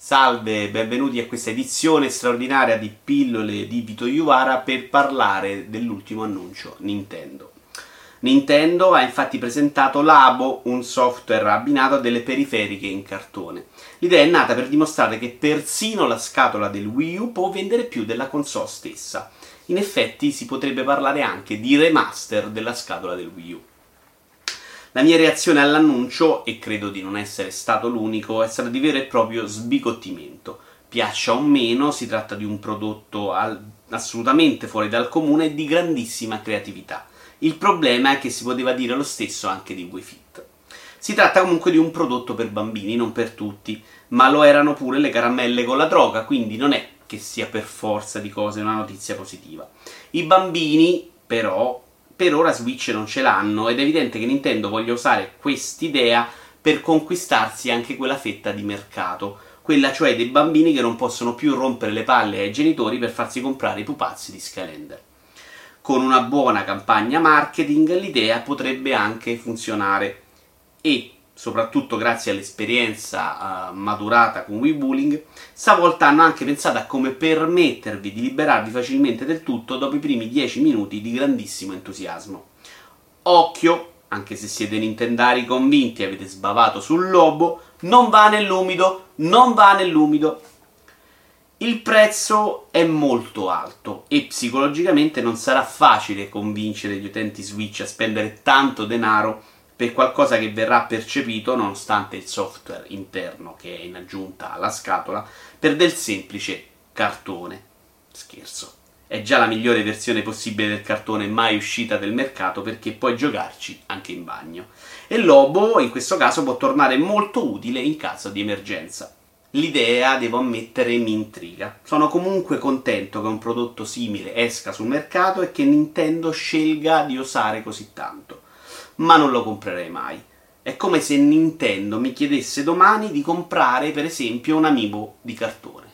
Salve, benvenuti a questa edizione straordinaria di pillole di Vito Iuvara per parlare dell'ultimo annuncio Nintendo. Nintendo ha infatti presentato Labo, un software abbinato a delle periferiche in cartone. L'idea è nata per dimostrare che persino la scatola del Wii U può vendere più della console stessa. In effetti si potrebbe parlare anche di remaster della scatola del Wii U. La mia reazione all'annuncio, e credo di non essere stato l'unico, è stata di vero e proprio sbigottimento. Piaccia o meno, si tratta di un prodotto al- assolutamente fuori dal comune e di grandissima creatività. Il problema è che si poteva dire lo stesso anche di Wii Fit. Si tratta comunque di un prodotto per bambini, non per tutti, ma lo erano pure le caramelle con la droga, quindi non è che sia per forza di cose una notizia positiva. I bambini, però, per ora Switch non ce l'hanno ed è evidente che Nintendo voglia usare quest'idea per conquistarsi anche quella fetta di mercato, quella cioè dei bambini che non possono più rompere le palle ai genitori per farsi comprare i pupazzi di Skylander. Con una buona campagna marketing l'idea potrebbe anche funzionare e soprattutto grazie all'esperienza uh, maturata con Weebulling, stavolta hanno anche pensato a come permettervi di liberarvi facilmente del tutto dopo i primi 10 minuti di grandissimo entusiasmo. Occhio, anche se siete nintendari convinti e avete sbavato sul lobo, non va nell'umido, non va nell'umido. Il prezzo è molto alto e psicologicamente non sarà facile convincere gli utenti Switch a spendere tanto denaro per qualcosa che verrà percepito, nonostante il software interno che è in aggiunta alla scatola, per del semplice cartone. Scherzo. È già la migliore versione possibile del cartone mai uscita del mercato perché puoi giocarci anche in bagno. E Lobo in questo caso può tornare molto utile in caso di emergenza. L'idea, devo ammettere, mi intriga. Sono comunque contento che un prodotto simile esca sul mercato e che Nintendo scelga di osare così tanto ma non lo comprerei mai. È come se Nintendo mi chiedesse domani di comprare, per esempio, un amiibo di cartone.